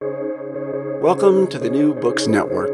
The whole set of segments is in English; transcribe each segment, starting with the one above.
Welcome to the New Books Network.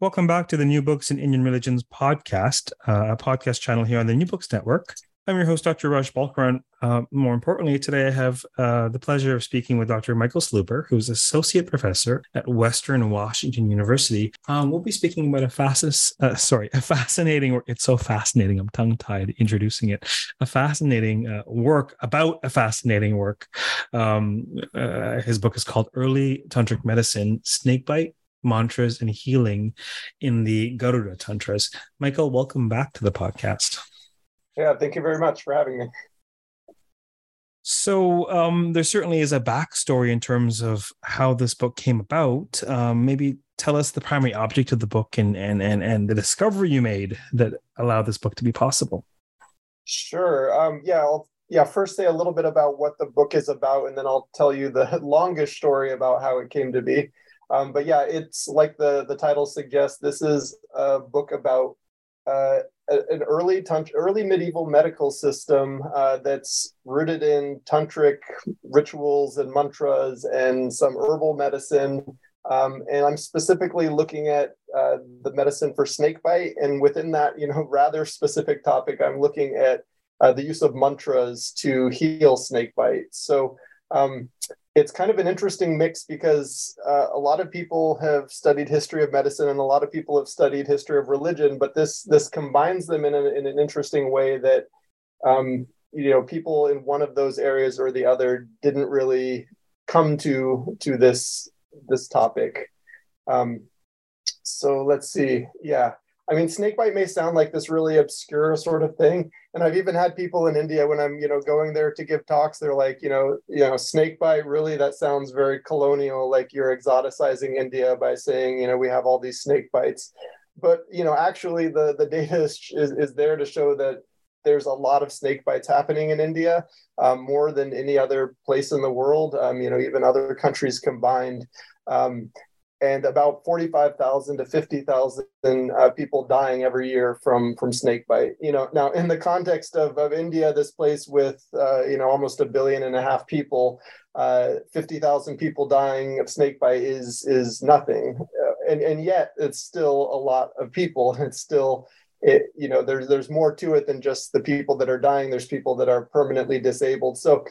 Welcome back to the New Books in Indian Religions podcast, uh, a podcast channel here on the New Books Network. I'm your host, Dr. Raj Balkaran. Uh, more importantly, today I have uh, the pleasure of speaking with Dr. Michael Slouber, who's associate professor at Western Washington University. Um, we'll be speaking about a fascist, uh, sorry, a fascinating. It's so fascinating. I'm tongue tied introducing it. A fascinating uh, work about a fascinating work. Um, uh, his book is called Early Tantric Medicine: Snakebite, Mantras, and Healing in the Garuda Tantras. Michael, welcome back to the podcast. Yeah, thank you very much for having me. So um, there certainly is a backstory in terms of how this book came about. Um, maybe tell us the primary object of the book and and and and the discovery you made that allowed this book to be possible. Sure. Um, yeah. I'll yeah first say a little bit about what the book is about, and then I'll tell you the longest story about how it came to be. Um, but yeah, it's like the the title suggests. This is a book about uh, an early early medieval medical system uh, that's rooted in tantric rituals and mantras and some herbal medicine. Um, and I'm specifically looking at uh, the medicine for snakebite, and within that, you know, rather specific topic, I'm looking at uh, the use of mantras to heal snakebite. So um, it's kind of an interesting mix because uh, a lot of people have studied history of medicine and a lot of people have studied history of religion, but this this combines them in, a, in an interesting way that um, you know people in one of those areas or the other didn't really come to to this this topic. Um, so let's see, yeah. I mean, snakebite may sound like this really obscure sort of thing, and I've even had people in India when I'm, you know, going there to give talks. They're like, you know, you know, snakebite. Really, that sounds very colonial. Like you're exoticizing India by saying, you know, we have all these snake bites. But you know, actually, the the data is is, there to show that there's a lot of snake bites happening in India, um, more than any other place in the world. Um, you know, even other countries combined. Um, and about 45,000 to 50,000 uh, people dying every year from from snake bite. You know, now in the context of, of India, this place with uh, you know almost a billion and a half people, uh, 50,000 people dying of snake bite is is nothing, uh, and and yet it's still a lot of people. It's still it, you know there's there's more to it than just the people that are dying. There's people that are permanently disabled. So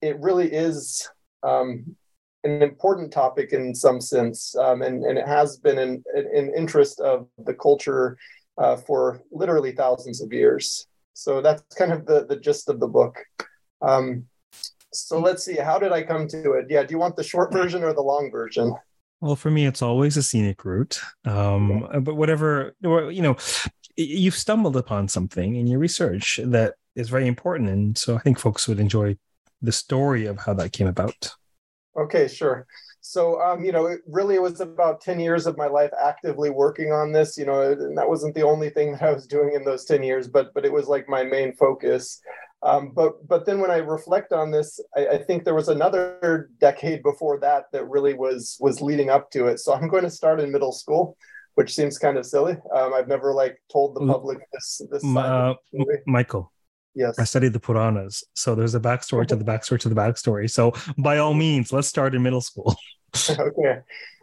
it really is um, an important topic in some sense, um, and, and it has been an, an interest of the culture uh, for literally thousands of years. So that's kind of the, the gist of the book. Um, so let's see, how did I come to it? Yeah, do you want the short version or the long version? Well, for me, it's always a scenic route. Um, But whatever, you know, you've stumbled upon something in your research that is very important. And so I think folks would enjoy the story of how that came about. Okay, sure. So, um, you know, it really was about 10 years of my life actively working on this, you know, and that wasn't the only thing that I was doing in those 10 years, but, but it was like my main focus. Um, but but then when I reflect on this, I, I, think there was another decade before that that really was was leading up to it. So I'm going to start in middle school, which seems kind of silly. Um, I've never like told the public this. This uh, Michael. Yes. I studied the Puranas, so there's a backstory to the backstory to the backstory. So by all means, let's start in middle school. okay.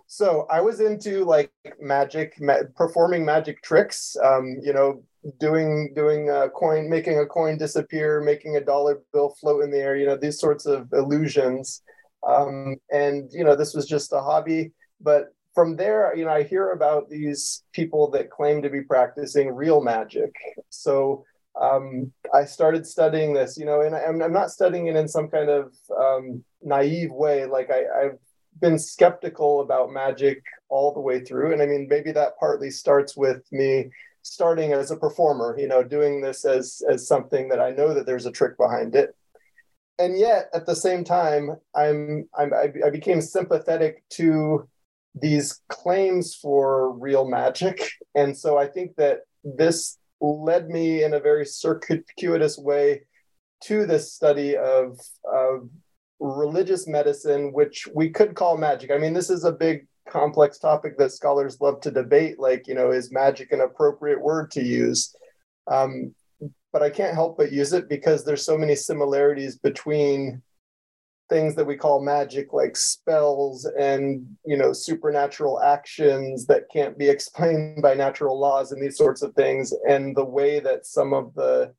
So I was into like magic, ma- performing magic tricks. Um, you know, doing doing a coin making a coin disappear making a dollar bill float in the air you know these sorts of illusions um, and you know this was just a hobby but from there you know i hear about these people that claim to be practicing real magic so um, i started studying this you know and i'm, I'm not studying it in some kind of um, naive way. Like I, i've been skeptical about magic all the way through. And i mean maybe that partly starts with me starting as a performer, you know, doing this as as something that I know that there's a trick behind it. And yet, at the same time, I'm, I'm I became sympathetic to these claims for real magic, and so I think that this led me in a very circuitous way to this study of, of religious medicine, which we could call magic. I mean, this is a big complex topic that scholars love to debate like you know is magic an appropriate word to use um, but i can't help but use it because there's so many similarities between things that we call magic like spells and you know supernatural actions that can't be explained by natural laws and these sorts of things and the way that some of the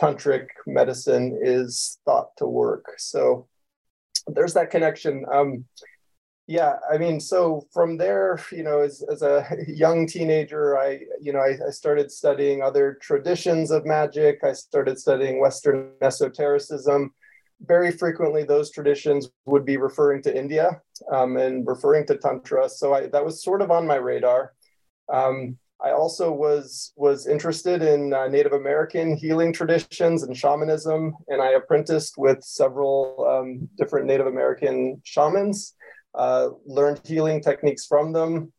tantric medicine is thought to work. So there's that connection. Um, yeah i mean so from there you know as, as a young teenager i you know I, I, started studying other traditions of magic. I started studying western esotericism very frequently those traditions would be referring to india um, and referring to tantra so I, that was sort of on my radar um, i also was was interested in uh, native american healing traditions and shamanism and i apprenticed with several um, different native american shamans uh, learned healing techniques from them.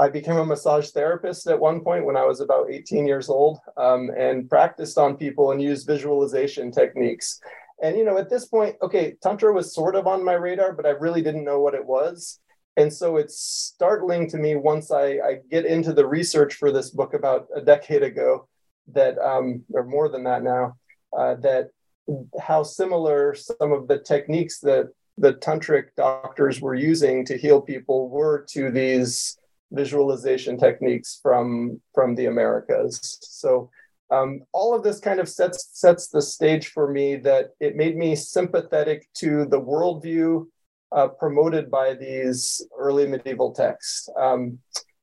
I became a massage therapist at one point when I was about 18 years old um, and practiced on people and used visualization techniques. And, you know, at this point, okay, Tantra was sort of on my radar, but I really didn't know what it was. And so it's startling to me once I, I get into the research for this book about a decade ago that, um, or more than that now, uh, that how similar some of the techniques that the tantric doctors were using to heal people were to these visualization techniques from from the Americas. So um, all of this kind of sets sets the stage for me that it made me sympathetic to the worldview uh, promoted by these early medieval texts. Um,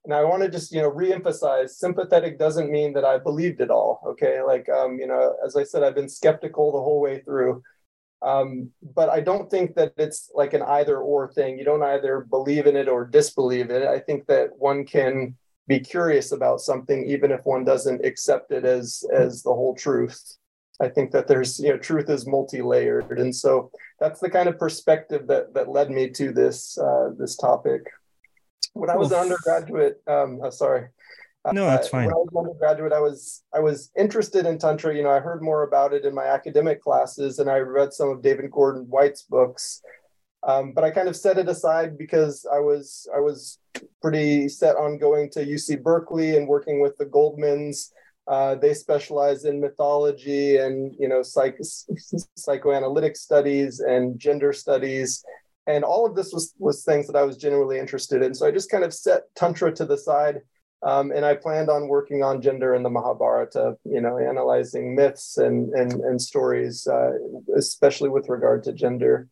and I want to just you know reemphasize sympathetic doesn't mean that I believed it all. Okay, like um, you know, as I said, I've been skeptical the whole way through. Um, but I don't think that it's like an either or thing. You don't either believe in it or disbelieve it. I think that one can be curious about something even if one doesn't accept it as as the whole truth. I think that there's you know truth is multi-layered, and so that's the kind of perspective that that led me to this uh, this topic. When I was an undergraduate, um, oh, sorry, no, that's fine. when I was an undergraduate, I was I was interested in tantra. You know, I heard more about it in my academic classes, and I read some of David Gordon White's books. Um, but I kind of set it aside because I was I was pretty set on going to UC Berkeley and working with the Goldmans. Uh, they specialize in mythology and you know psych, psychoanalytic studies and gender studies, and all of this was was things that I was genuinely interested in. So I just kind of set tantra to the side um, and I planned on working on gender in the Mahabharata, you know, analyzing myths and, and, and stories, uh, especially with regard to gender.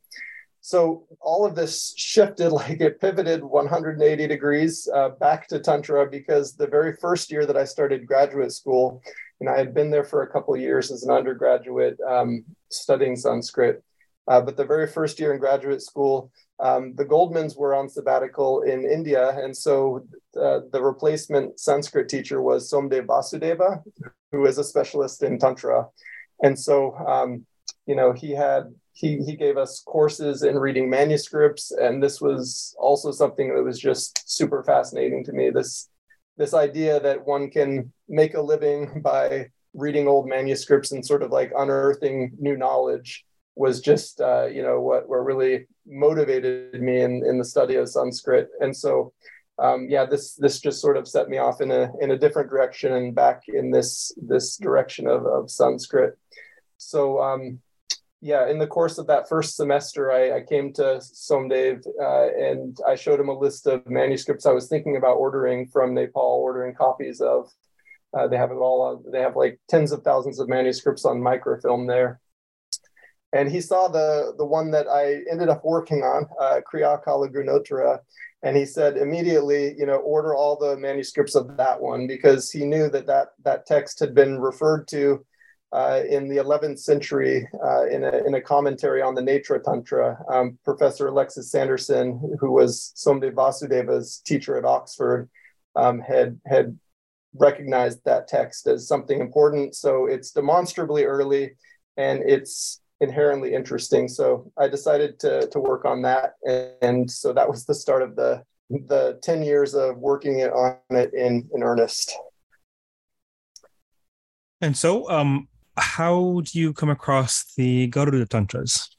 So all of this shifted, like it pivoted 180 degrees uh, back to Tantra because the very first year that I started graduate school, and I had been there for a couple years as an undergraduate um, studying Sanskrit. Uh, but the very first year in graduate school, um, the Goldmans were on sabbatical in India, and so uh, the replacement Sanskrit teacher was Somdev Vasudeva, who is a specialist in Tantra. And so, um, you know, he had he he gave us courses in reading manuscripts, and this was also something that was just super fascinating to me. This this idea that one can make a living by reading old manuscripts and sort of like unearthing new knowledge was just uh, you know what what really motivated me in in the study of Sanskrit. And so um, yeah, this this just sort of set me off in a in a different direction and back in this this direction of, of Sanskrit. So um, yeah, in the course of that first semester, I, I came to Somdev uh, and I showed him a list of manuscripts I was thinking about ordering from Nepal, ordering copies of. Uh, they have it all. they have like tens of thousands of manuscripts on microfilm there. And he saw the the one that I ended up working on, uh, Kriya Kala Gunottara, and he said immediately, you know, order all the manuscripts of that one because he knew that that that text had been referred to uh, in the 11th century uh, in, a, in a commentary on the Netra Tantra. Um, Professor Alexis Sanderson, who was Somdev Vasudeva's teacher at Oxford, um, had had recognized that text as something important. So it's demonstrably early, and it's inherently interesting. So I decided to to work on that, and, and so that was the start of the the 10 years of working on it in in earnest. And so, um, how do you come across the Garuda Tantras?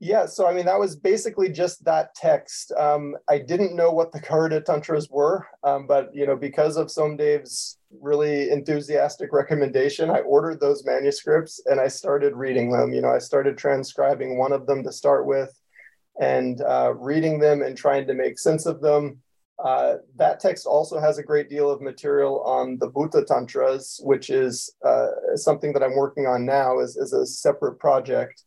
Yeah, so I mean, that was basically just that text. Um, I didn't know what the Garuda Tantras were, um, but you know, because of Somdev's really enthusiastic recommendation, I ordered those manuscripts and I started reading them. You know, I started transcribing one of them to start with, and uh, reading them and trying to make sense of them. Uh, that text also has a great deal of material on the Bhuta Tantras, which is uh, something that I'm working on now as, as a separate project.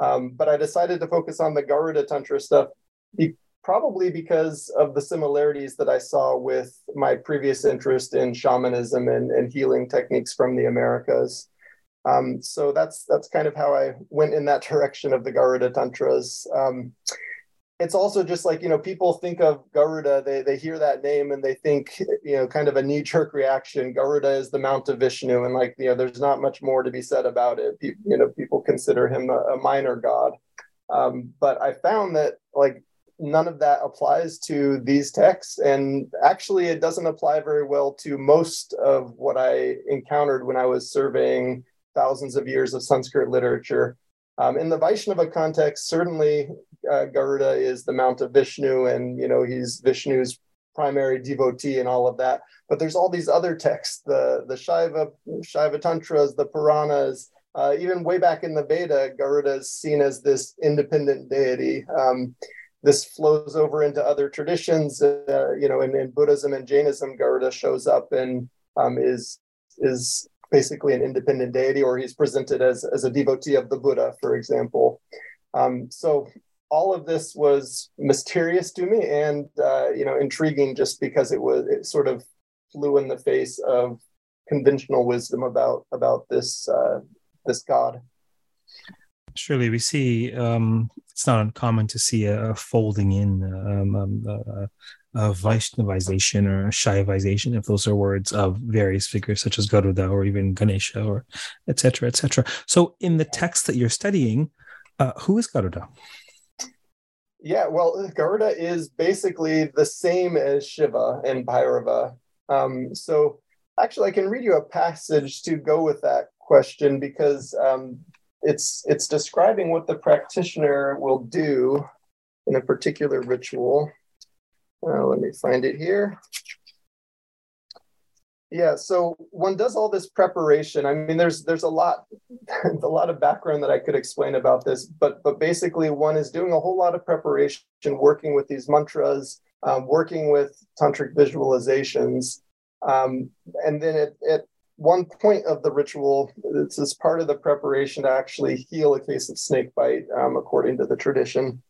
Um, but I decided to focus on the Garuda Tantra stuff, be, probably because of the similarities that I saw with my previous interest in shamanism and, and healing techniques from the Americas. Um, so that's that's kind of how I went in that direction of the Garuda Tantras. Um, it's also just like you know people think of garuda they, they hear that name and they think you know kind of a knee-jerk reaction. Garuda is the mount of vishnu and like you know there's not much more to be said about it. You know people consider him a, a minor god. Um, but i found that like none of that applies to these texts. And actually it doesn't apply very well to most of what i encountered when i was surveying thousands of years of sanskrit literature. Um, in the Vaishnava context, certainly uh, Garuda is the mount of Vishnu, and you know he's Vishnu's primary devotee and all of that. But there's all these other texts, the the Shaiva Shaiva Tantras, the Puranas. Uh, even way back in the Veda, Garuda is seen as this independent deity. Um, this flows over into other traditions. Uh, you know, in, in, Buddhism and Jainism, Garuda shows up and um, is is basically an independent deity, or he's presented as as a devotee of the Buddha, for example. Um, so all of this was mysterious to me and uh, you know intriguing just because it was it sort of flew in the face of conventional wisdom about about this uh, this god surely we see um, it's not uncommon to see a, folding in um, um, uh, a Vaishnavization or a Shaivization, if those are words of various figures such as Garuda or even Ganesha or etc. etc. So in the text that you're studying, uh, who is Garuda? Yeah, well, Garuda is basically the same as Shiva and Bhairava. Um, so actually, I can read you a passage to go with that question because um, it's it's describing what the practitioner will do in a particular ritual. Uh, let me find it here. Yeah, so one does all this preparation. I mean, there's there's a lot, a lot of background that I could explain about this, but but basically, one is doing a whole lot of preparation, working with these mantras, um, working with tantric visualizations, um, and then at, at one point of the ritual, it's as part of the preparation to actually heal a case of snake bite, um, according to the tradition.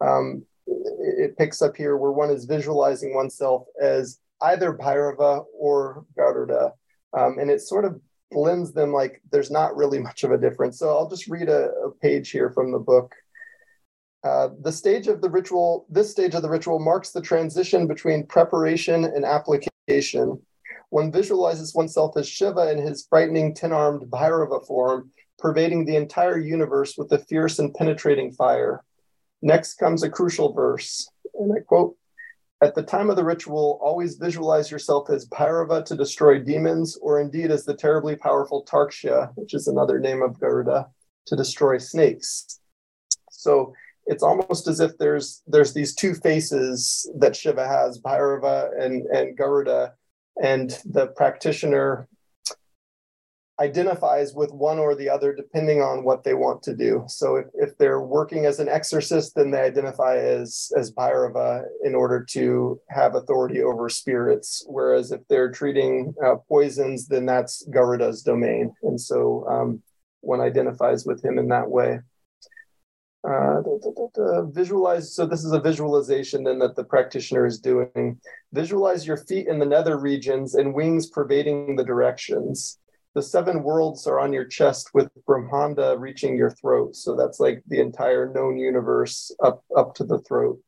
Um, it, it picks up here where one is visualizing oneself as either Bhairava or Garuda. Um, and it sort of blends them like there's not really much of a difference. So I'll just read a, a page here from the book. Uh, the stage of the ritual, this stage of the ritual marks the transition between preparation and application. One visualizes oneself as Shiva in his frightening 10 armed Bhairava form, pervading the entire universe with a fierce and penetrating fire. Next comes a crucial verse, and I quote At the time of the ritual, always visualize yourself as Bhairava to destroy demons, or indeed as the terribly powerful Tarksha, which is another name of Garuda, to destroy snakes. So it's almost as if there's there's these two faces that Shiva has, Bhairava and, and Garuda, and the practitioner identifies with one or the other depending on what they want to do. So if, if they're working as an exorcist, then they identify as as Bhairava in order to have authority over spirits. Whereas if they're treating uh, poisons, then that's Garuda's domain. And so um, one identifies with him in that way. Uh, da, da, da, visualize. So this is a visualization then that the practitioner is doing. Visualize your feet in the nether regions and wings pervading the directions the seven worlds are on your chest with Brahmanda reaching your throat. So that's like the entire known universe up, up to the throat.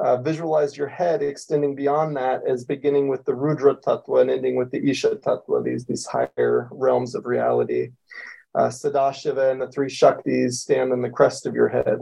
Uh, visualize your head extending beyond that as beginning with the Rudra Tattva and ending with the Isha Tattva, these, these higher realms of reality. Uh, Sadashiva and the three Shaktis stand on the crest of your head.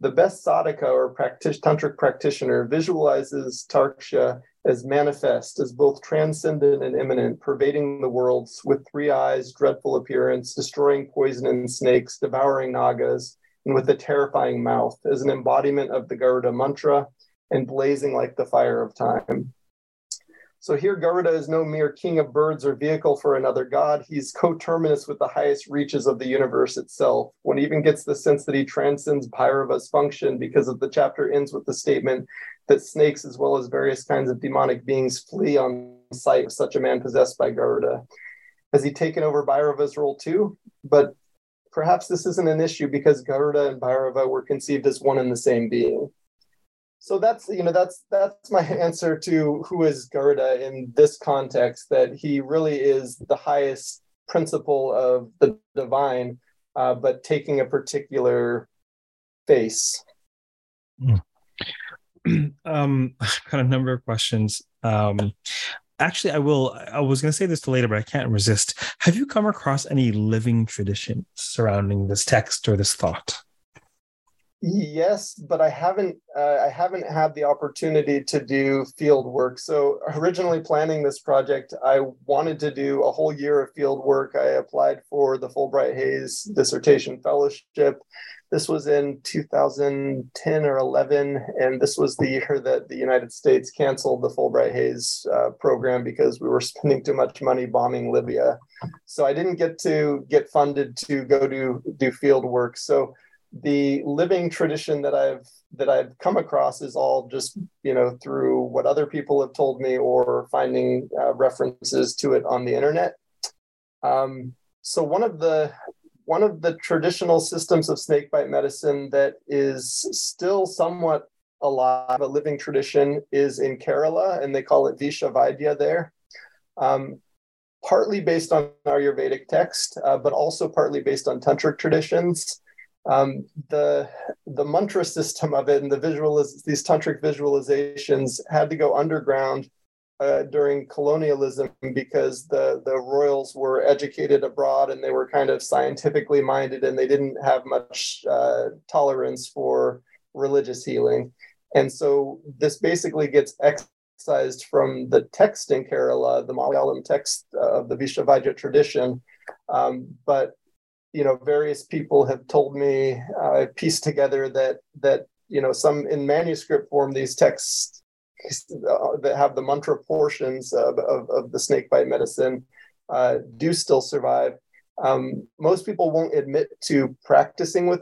The best sadhaka or tantric practitioner visualizes Tarksha as manifest, as both transcendent and immanent, pervading the worlds with three eyes, dreadful appearance, destroying poison and snakes, devouring nagas, and with a terrifying mouth, as an embodiment of the Garuda mantra and blazing like the fire of time. So here, Garuda is no mere king of birds or vehicle for another god. He's coterminous with the highest reaches of the universe itself. One even gets the sense that he transcends Bhairava's function because of the chapter ends with the statement that snakes, as well as various kinds of demonic beings, flee on sight of such a man possessed by Garuda. Has he taken over Bhairava's role too? But perhaps this isn't an issue because Garuda and Bhairava were conceived as one and the same being so that's you know that's that's my answer to who is Garuda in this context that he really is the highest principle of the divine uh, but taking a particular face. Mm. um i've got a number of questions. Um actually i will i was going to say this to later but i can't resist. Have you come across any living traditions surrounding this text or this thought Yes, but I haven't uh, I haven't had the opportunity to do field work. So originally planning this project, I wanted to do a whole year of field work. I applied for the Fulbright Hays dissertation fellowship. This was in 2010 or 11, and this was the year that the United States canceled the Fulbright Hays uh, program because we were spending too much money bombing Libya. So I didn't get to get funded to go do do field work. So the living tradition that I've that I've come across is all just you know through what other people have told me or finding uh, references to it on the internet. Um, so one of the one of the traditional systems of snakebite medicine that is still somewhat alive, a living tradition, is in Kerala, and they call it Visha Vaidya there. Um, partly based on Ayurvedic text, uh, but also partly based on tantric traditions um, the the mantra system of it and the visualiz- these tantric visualizations had to go underground uh, during colonialism because the the royals were educated abroad and they were kind of scientifically minded and they didn't have much uh, tolerance for religious healing and so this basically gets excised from the text in Kerala, the Malayalam text of the Vishavaidya tradition. Um, but you know various people have told me uh, pieced together that that you know some in manuscript form these texts uh, that have the mantra portions of, of, of the snakebite medicine uh, do still survive. Um, most people won't admit to practicing with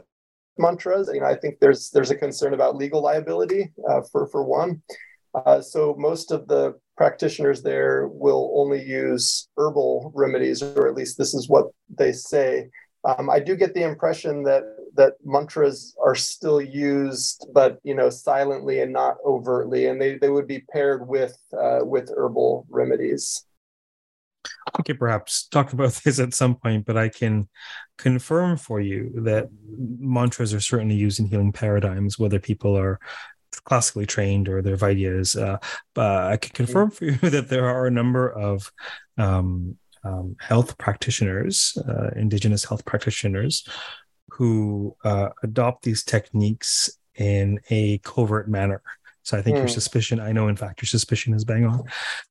mantras. You know i think there's there's a concern about legal liability uh, for for one. Uh, so most of the practitioners there will only use herbal remedies or at least this is what they say um, I do get the impression that that mantras are still used, but you know, silently and not overtly, and they, they would be paired with uh, with herbal remedies. Okay, perhaps talk about this at some point, but I can confirm for you that mantras are certainly used in healing paradigms, whether people are classically trained or they're Vaidyas. Uh, but I can confirm for you that there are a number of um, um, health practitioners, uh, indigenous health practitioners, who uh, adopt these techniques in a covert manner. So I think mm. your Hmm. suspicion, I know, in fact, your suspicion is bang on.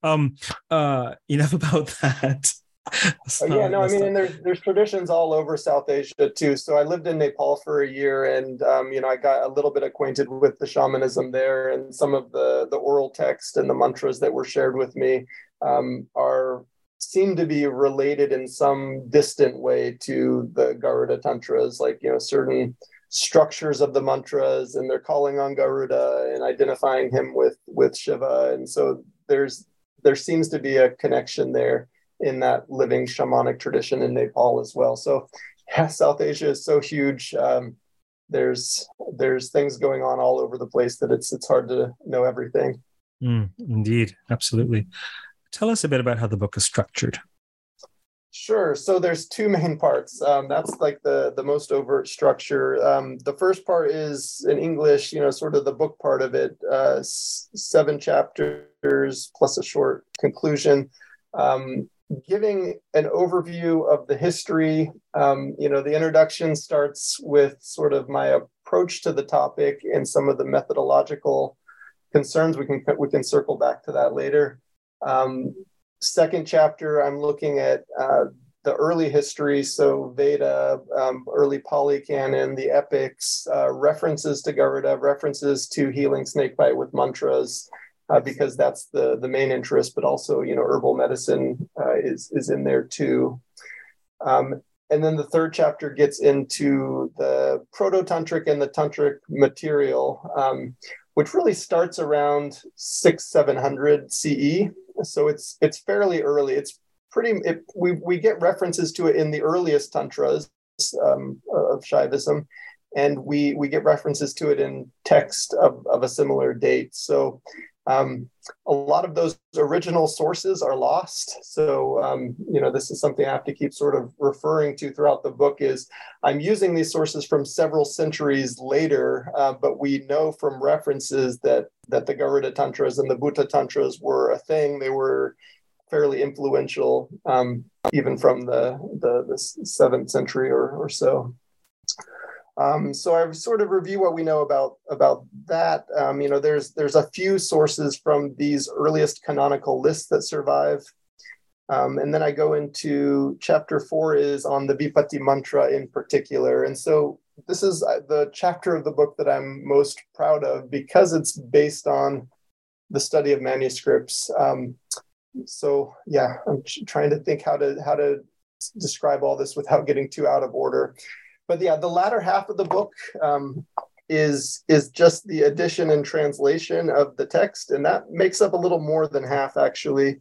Um, uh, enough about that. Uh, yeah, no, I mean, and there's there's traditions all over South Asia too. So I lived in Nepal for a year, and um, you know, I got a little bit acquainted with the shamanism there, and some of the the oral text and the mantras that were shared with me um, are seem to be related in some distant way to the Garuda tantras, like you know, certain structures of the mantras, and they're calling on Garuda and identifying him with with Shiva, and so there's there seems to be a connection there in that living shamanic tradition in Nepal as well. So, yeah, South Asia is so huge. Um, there's there's things going on all over the place that it's it's hard to know everything. Mm, indeed, absolutely. Tell us a bit about how the book is structured. Sure. So there's two main parts. Um, that's like the the most overt structure. Um, the first part is in English, you know, sort of the book part of it, uh, seven chapters plus a short conclusion. Um, giving an overview of the history. Um, you know, the introduction starts with sort of my approach to the topic and some of the methodological concerns. We can we can circle back to that later. Um, second chapter, I'm looking at uh, the early history, so Veda, um, early Pali canon, the epics, uh, references to Garuda, references to healing snakebite with mantras uh, because that's the the main interest. But also, you know, herbal medicine uh, is is in there too. Um, and then the third chapter gets into the proto tantric and the tantric material, um, which really starts around six seven hundred CE. So it's it's fairly early. It's pretty. It, we we get references to it in the earliest tantras um, of Shaivism, and we we get references to it in text of, of a similar date. So um, a lot of those original sources are lost. So, um, you know, this is something I have to keep sort of referring to throughout the book is I'm using these sources from several centuries later, uh, but we know from references that, that the Garuda Tantras and the Bhuta Tantras were a thing. They were fairly influential, um, even from the, the, the seventh century or, or so. Um, so I sort of review what we know about about that. Um, you know, there's there's a few sources from these earliest canonical lists that survive, um, and then I go into chapter four is on the Vipati mantra in particular, and so this is uh, the chapter of the book that I'm most proud of because it's based on the study of manuscripts. Um, so yeah, I'm trying to think how to how to describe all this without getting too out of order but yeah, the latter half of the book um, is is just the addition and translation of the text, and that makes up a little more than half actually.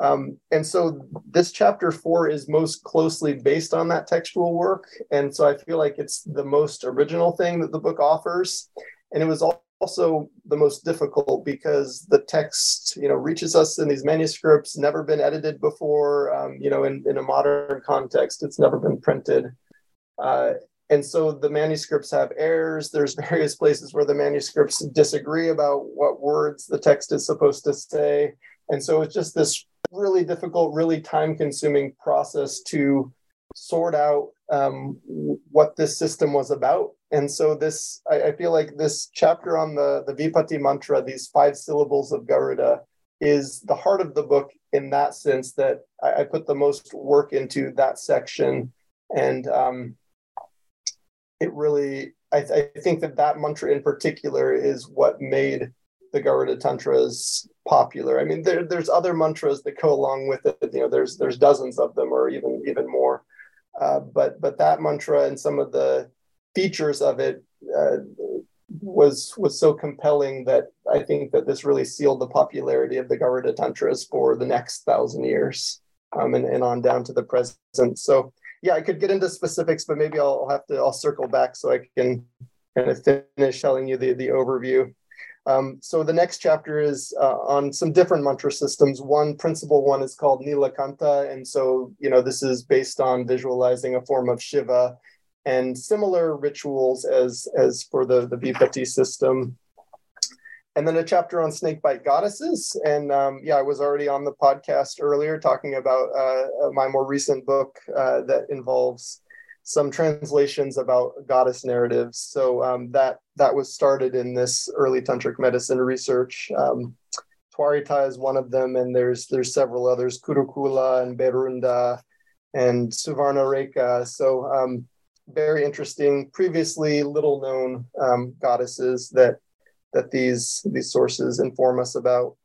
Um, and so this chapter four is most closely based on that textual work, and so I feel like it's the most original thing that the book offers, and it was also the most difficult because the text you know reaches us in these manuscripts never been edited before um, you know in, in a modern context. It's never been printed uh, and so the manuscripts have errors. There's various places where the manuscripts disagree about what words the text is supposed to say. And so it's just this really difficult, really time consuming process to sort out um, what this system was about. And so this, I, I, feel like this chapter on the, the Vipatti mantra, these five syllables of Garuda, is the heart of the book in that sense that I, I put the most work into that section. And um, it really I, th- I, think that that mantra in particular is what made the Garuda Tantras popular. I mean, there, there's other mantras that go along with it. You know, there's there's dozens of them, or even even more. Uh, but but that mantra and some of the features of it uh, was was so compelling that I think that this really sealed the popularity of the Garuda Tantras for the next thousand years, um, and, and on down to the present. So yeah, I could get into specifics, but maybe I'll, have to I'll circle back so I can kind of finish telling you the the overview. Um, so the next chapter is uh, on some different mantra systems. One principal one is called Nilakantha, and so you know this is based on visualizing a form of Shiva, and similar rituals as as for the the Vipatti system and then a chapter on snakebite goddesses. And um, yeah, I was already on the podcast earlier talking about uh, my more recent book uh, that involves some translations about goddess narratives. So um, that that was started in this early tantric medicine research. Um, Tvarita is one of them, and there's there's several others, Kurukula and Bherunda and Suvarna Rekha. So um, very interesting, previously little known um, goddesses that that these these sources inform us about.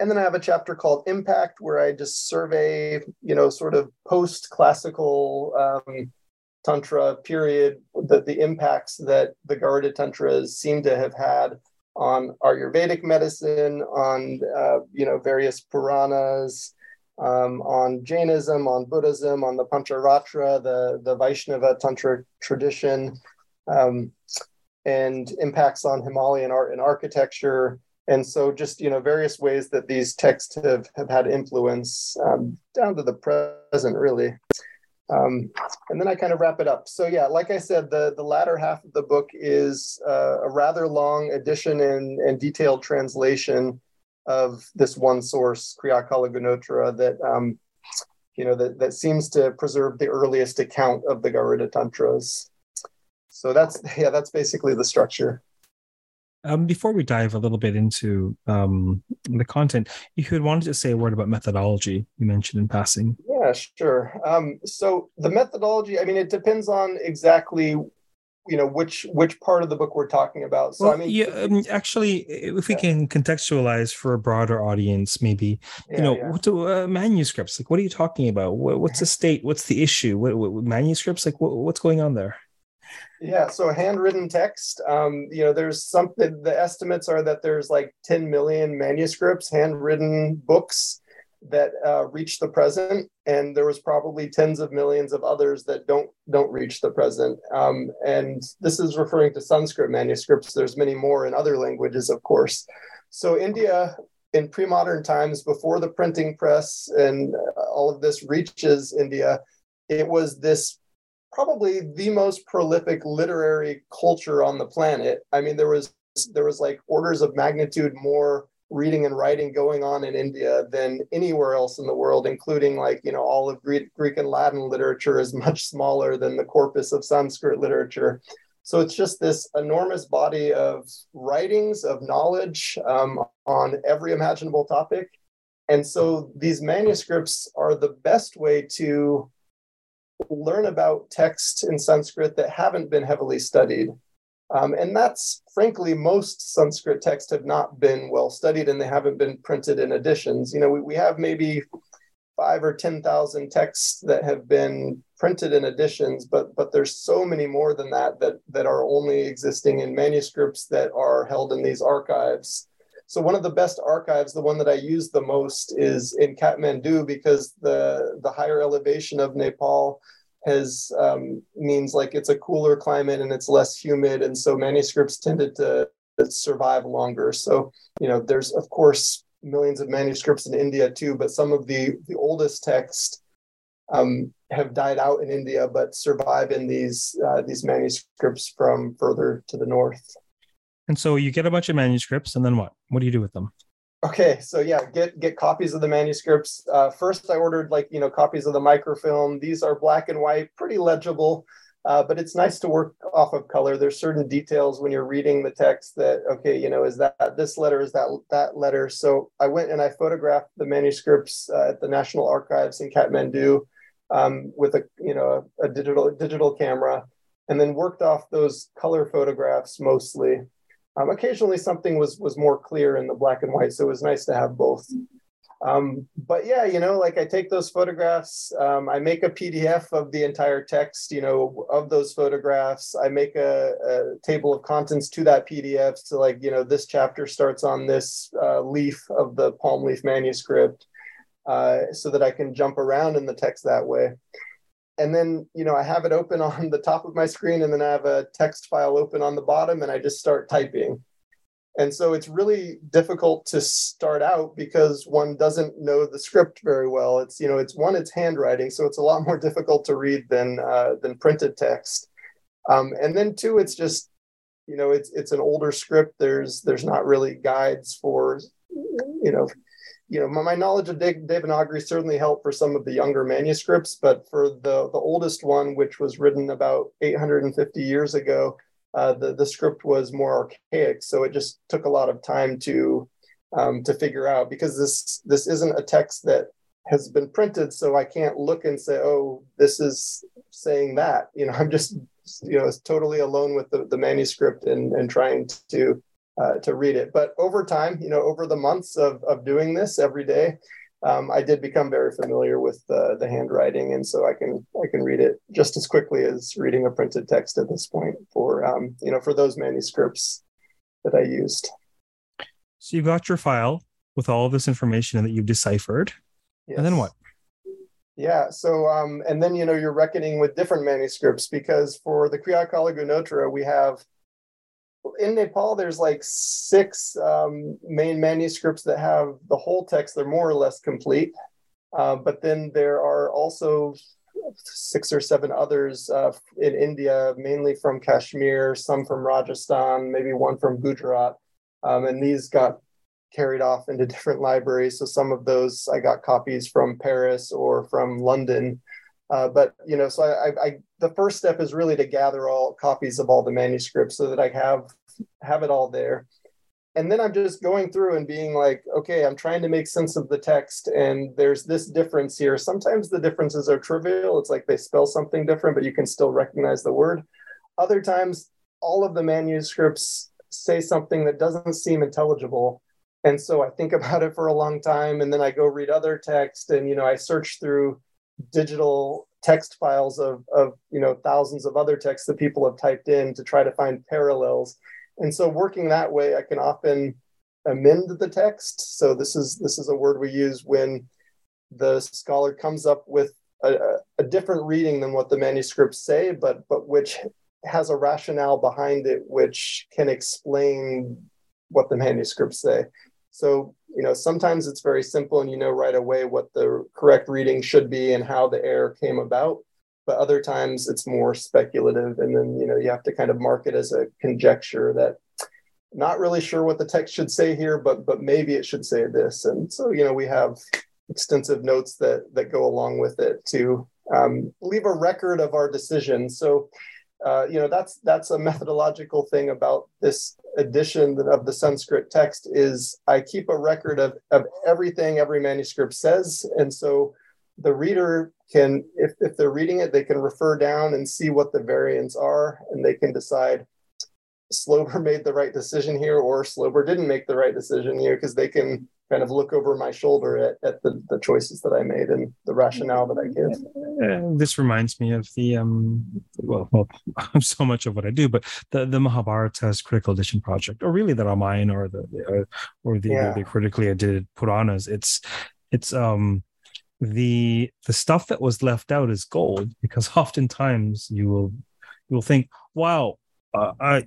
And then I have a chapter called Impact, where I just survey, you know, sort of post classical um, Tantra period, that the impacts that the Garuda Tantras seem to have had on Ayurvedic medicine, on, uh, you know, various Puranas, um, on Jainism, on Buddhism, on the Pancharatra, the, the Vaishnava Tantra tradition, um, and impacts on Himalayan art and architecture. And so just, you know, various ways that these texts have, have had influence um, down to the present, really. Um, and then I kind of wrap it up. So yeah, like I said, the, the latter half of the book is uh, a rather long edition and, and detailed translation of this one source, Kriya Kala that um, you know that, that seems to preserve the earliest account of the Garuda Tantras. So that's yeah, that's basically the structure. Um, before we dive a little bit into um, the content, if you could wanted to say a word about methodology you mentioned in passing. Yeah, sure. Um, so the methodology, I mean, it depends on exactly you know which which part of the book we're talking about so well, i mean yeah um, actually if we yeah. can contextualize for a broader audience maybe yeah, you know yeah. what do, uh, manuscripts like what are you talking about what, what's the state what's the issue what, what manuscripts like what, what's going on there yeah so handwritten text um you know there's something the estimates are that there's like 10 million manuscripts handwritten books that uh, reach the present, and there was probably tens of millions of others that don't don't reach the present. Um, and this is referring to Sanskrit manuscripts. There's many more in other languages, of course. So India, in pre-modern times, before the printing press and all of this reaches India, it was this probably the most prolific literary culture on the planet. I mean, there was there was like orders of magnitude more reading and writing going on in India than anywhere else in the world, including like, you know, all of Greek, Greek and Latin literature is much smaller than the corpus of Sanskrit literature. So it's just this enormous body of writings, of knowledge um, on every imaginable topic. And so these manuscripts are the best way to learn about texts in Sanskrit that haven't been heavily studied. Um, and that's frankly, most Sanskrit texts have not been well studied and they haven't been printed in editions. You know, we, we have maybe five or 10,000 texts that have been printed in editions, but, but there's so many more than that, that that are only existing in manuscripts that are held in these archives. So one of the best archives, the one that I use the most is in Kathmandu because the, the higher elevation of Nepal has um, means like it's a cooler climate and it's less humid, and so manuscripts tended to survive longer. So you know, there's of course millions of manuscripts in India too, but some of the the oldest texts um, have died out in India, but survive in these uh, these manuscripts from further to the north. And so you get a bunch of manuscripts, and then what? What do you do with them? Okay, so yeah, get get copies of the manuscripts. Uh, first, I ordered like you know copies of the microfilm. These are black and white, pretty legible, uh, but it's nice to work off of color. There's certain details when you're reading the text that okay, you know, is that this letter, is that that letter? So I went and I photographed the manuscripts uh, at the National Archives in Kathmandu um, with a you know a, a digital digital camera, and then worked off those color photographs mostly. Um, occasionally, something was was more clear in the black and white, so it was nice to have both. Um, but yeah, you know, like I take those photographs, um, I make a PDF of the entire text, you know, of those photographs. I make a, a, table of contents to that PDF. So, like, you know, this chapter starts on this uh, leaf of the palm leaf manuscript, uh, so that I can jump around in the text that way and then you know i have it open on the top of my screen and then i have a text file open on the bottom and i just start typing. And so it's really difficult to start out because one doesn't know the script very well. It's you know it's one it's handwriting so it's a lot more difficult to read than uh, than printed text. Um, and then two it's just you know it's it's an older script. There's there's not really guides for you know you know, my, my knowledge of Devanagari certainly helped for some of the younger manuscripts, but for the the oldest one, which was written about 850 years ago, uh, the the script was more archaic, so it just took a lot of time to um, to figure out because this this isn't a text that has been printed, so I can't look and say, oh, this is saying that. You know, I'm just you know totally alone with the, the manuscript and and trying to uh, to read it. But over time, you know, over the months of of doing this every day, um, I did become very familiar with the, the handwriting, and so I can I can read it just as quickly as reading a printed text at this point for um, you know for those manuscripts that I used. So you got your file with all of this information that you've deciphered, yes. and then what? Yeah. So, um, and then you know you're reckoning with different manuscripts because for the Kriya we have in Nepal, there's like six um, main manuscripts that have the whole text. They're more or less complete. Uh, but then there are also six or seven others uh, in India, mainly from Kashmir, some from Rajasthan, maybe one from Gujarat. Um, and these got carried off into different libraries. So some of those I got copies from Paris or from London. Uh, but you know, so I, I, the first step is really to gather all copies of all the manuscripts so that I have have it all there. And then I'm just going through and being like, okay, I'm trying to make sense of the text, and there's this difference here. Sometimes the differences are trivial. It's like they spell something different, but you can still recognize the word. Other times, all of the manuscripts say something that doesn't seem intelligible. And so I think about it for a long time, and then I go read other text, and you know, I search through digital text files of, of you know thousands of other texts that people have typed in to try to find parallels and so working that way i can often amend the text. So this is this is a word we use when the scholar comes up with a, a different reading than what the manuscripts say but but which has a rationale behind it which can explain what the manuscripts say. So you know sometimes it's very simple and you know right away what the correct reading should be and how the error came about but other times it's more speculative and then you know you have to kind of mark it as a conjecture that not really sure what the text should say here but but maybe it should say this and so you know we have extensive notes that that go along with it to um, leave a record of our decision so uh, you know that's that's a methodological thing about this edition of the Sanskrit text is I keep a record of, of everything every manuscript says. And so the reader can, if, if they're reading it, they can refer down and see what the variants are, and they can decide Slouber made the right decision here or Slouber didn't make the right decision here because they can kind of look over my shoulder at, at the, the choices that I made and the rationale that I give. Uh, this reminds me of the um well, well so much of what I do, but the the Mahabharata's critical edition project, or really the Ramayana or the, uh, or the, yeah. the, the critically edited Puranas. It's it's um the the stuff that was left out is gold because oftentimes you will you will think, wow, uh, I,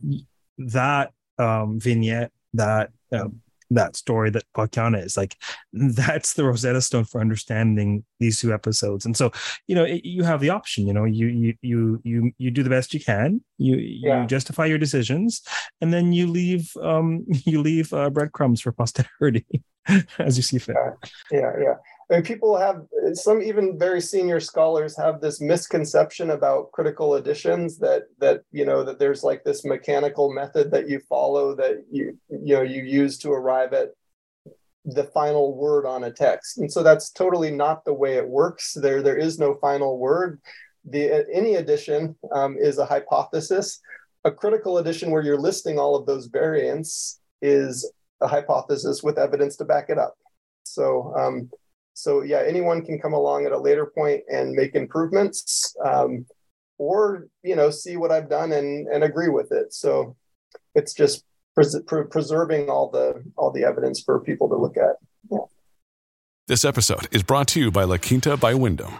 that um vignette that um, that story that Pakyana is like that's the Rosetta Stone for understanding these two episodes. And so, you know, it, you have the option. You know, you you you you you do the best you can. You yeah. you justify your decisions, and then you leave um you leave uh, breadcrumbs for posterity as you see fit. Yeah, yeah. yeah. I mean, people have some even very senior scholars have this misconception about critical editions that that you know that there's like this mechanical method that you follow that you you know you use to arrive at the final word on a text, and so that's totally not the way it works. There there is no final word. The any edition um, is a hypothesis. A critical edition where you're listing all of those variants is a hypothesis with evidence to back it up. So um, so yeah, anyone can come along at a later point and make improvements, um, or you know, see what I've done and and agree with it. So it's just pres- preserving all the all the evidence for people to look at. Yeah. This episode is brought to you by La Quinta by Wyndham.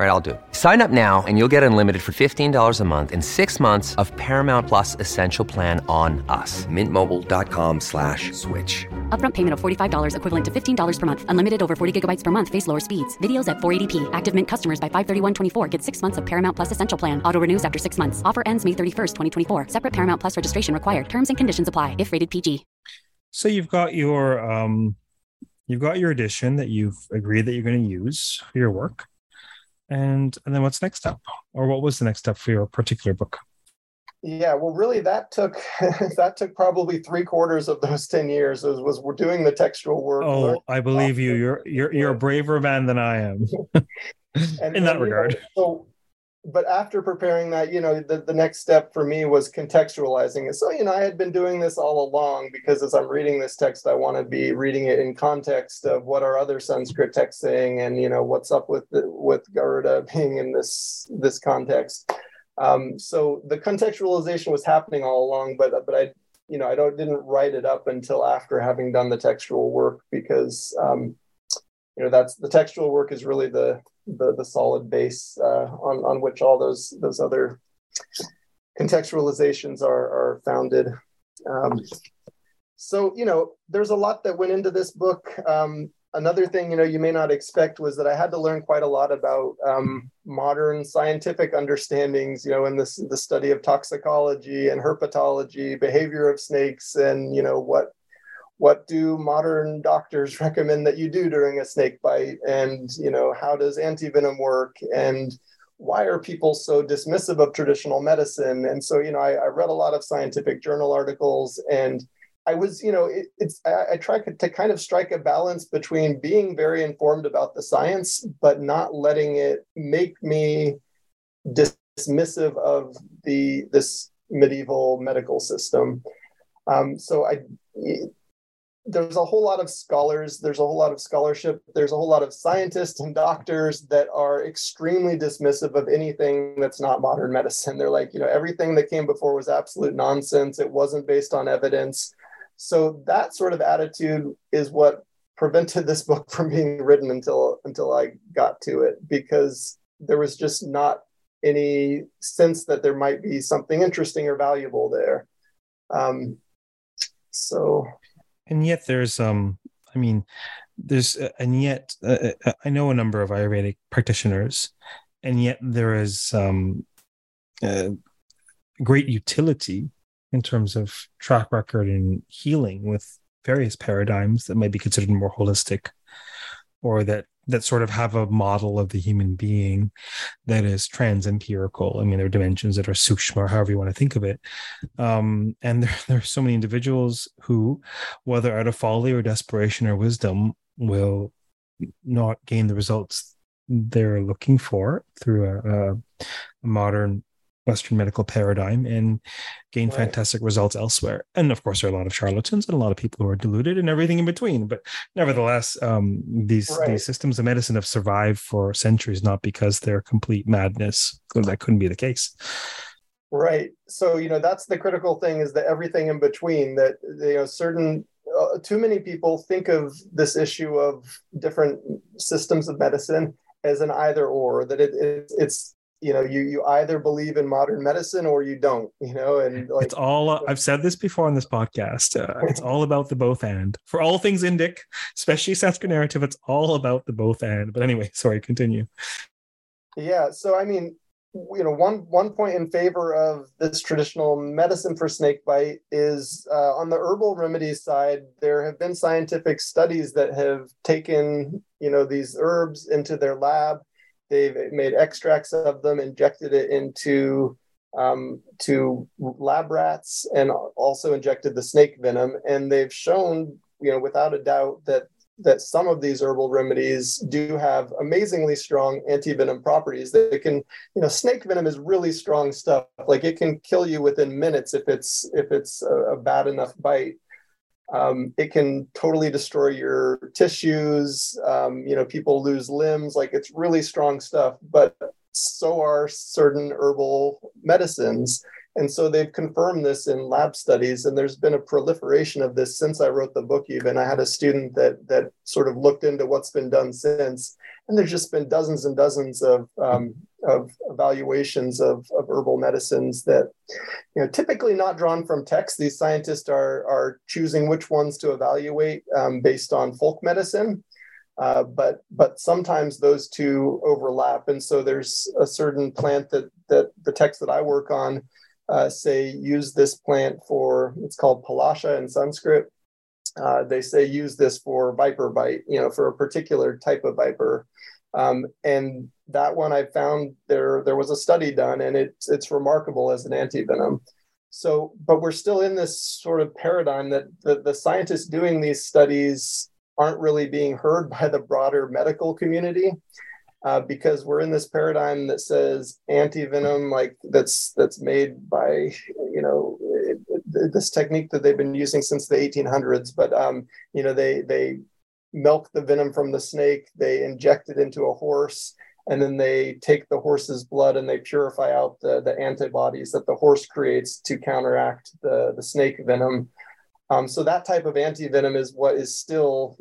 All right, I'll do it. Sign up now and you'll get unlimited for $15 a month in six months of Paramount Plus Essential Plan on us. Mintmobile.com slash switch. Upfront payment of $45 equivalent to $15 per month. Unlimited over 40 gigabytes per month. Face lower speeds. Videos at 480p. Active Mint customers by 531.24 get six months of Paramount Plus Essential Plan. Auto renews after six months. Offer ends May 31st, 2024. Separate Paramount Plus registration required. Terms and conditions apply if rated PG. So you've got your um, you've got your edition that you've agreed that you're going to use for your work and and then what's next up or what was the next step for your particular book? Yeah well really that took that took probably three quarters of those 10 years was, was we're doing the textual work. Oh i believe you. you're you're you're a braver man than i am. In that regard. so but after preparing that, you know, the, the next step for me was contextualizing it. So, you know, I had been doing this all along because as I'm reading this text, I want to be reading it in context of what are other Sanskrit texts saying and, you know, what's up with the, with Garuda being in this this context. Um, so the contextualization was happening all along, but but I, you know, I don't didn't write it up until after having done the textual work because um, you know that's the textual work is really the the, the solid base uh, on, on which all those those other contextualizations are, are founded. Um, so, you know, there's a lot that went into this book. Um, another thing, you know, you may not expect was that I had to learn quite a lot about um, modern scientific understandings, you know, in this the study of toxicology and herpetology, behavior of snakes, and you know what what do modern doctors recommend that you do during a snake bite? And you know how does antivenom work? And why are people so dismissive of traditional medicine? And so you know i, I read a lot of scientific journal articles and i was you know it, it's I, I try to kind of strike a balance between being very informed about the science but not letting it make me dismissive of the this medieval medical system. Um, so i there's a whole lot of scholars, there's a whole lot of scholarship, there's a whole lot of scientists and doctors that are extremely dismissive of anything that's not modern medicine. They're like, you know, everything that came before was absolute nonsense. It wasn't based on evidence. So that sort of attitude is what prevented this book from being written until until I got to it because there was just not any sense that there might be something interesting or valuable there. Um, so and yet there's um i mean there's uh, and yet uh, uh, i know a number of ayurvedic practitioners and yet there is um uh, great utility in terms of track record in healing with various paradigms that might be considered more holistic or that that sort of have a model of the human being that is trans empirical. I mean, there are dimensions that are sukshma, or however you want to think of it. Um, and there, there are so many individuals who, whether out of folly or desperation or wisdom, will not gain the results they're looking for through a, a modern Western medical paradigm and gain right. fantastic results elsewhere. And of course, there are a lot of charlatans and a lot of people who are deluded and everything in between. But nevertheless, um, these right. these systems of medicine have survived for centuries, not because they're complete madness. Because that couldn't be the case. Right. So you know that's the critical thing is that everything in between that you know certain uh, too many people think of this issue of different systems of medicine as an either or that it, it, it's you know you you either believe in modern medicine or you don't you know and like, it's all uh, i've said this before on this podcast uh, it's all about the both and. For all things indic especially sanskrit narrative it's all about the both and. But anyway sorry continue. Yeah so i mean you know one one point in favor of this traditional medicine for snake bite is uh, on the herbal remedies side there have been scientific studies that have taken you know these herbs into their lab They've made extracts of them, injected it into um, to lab rats, and also injected the snake venom. And they've shown, you know, without a doubt that that some of these herbal remedies do have amazingly strong anti-venom properties. They can, you know, snake venom is really strong stuff. Like it can kill you within minutes if it's if it's a, a bad enough bite. Um, it can totally destroy your tissues. Um, you know, people lose limbs. Like it's really strong stuff. But so are certain herbal medicines. And so they've confirmed this in lab studies, and there's been a proliferation of this since I wrote the book. Even I had a student that that sort of looked into what's been done since, and there's just been dozens and dozens of um, of evaluations of, of herbal medicines that you know typically not drawn from text. These scientists are are choosing which ones to evaluate um, based on folk medicine. Uh, but but sometimes those two overlap, and so there's a certain plant that that the text that I work on uh, say use this plant for it's called palasha in Sanskrit. Uh, they say use this for viper bite, you know, for a particular type of viper. Um, and that one I found there there was a study done, and it's it's remarkable as an antivenom. So, but we're still in this sort of paradigm that the, the scientists doing these studies aren't really being heard by the broader medical community uh, because we're in this paradigm that says anti-venom like that's that's made by you know this technique that they've been using since the 1800s but um, you know they they milk the venom from the snake they inject it into a horse and then they take the horse's blood and they purify out the, the antibodies that the horse creates to counteract the, the snake venom um, so that type of anti-venom is what is still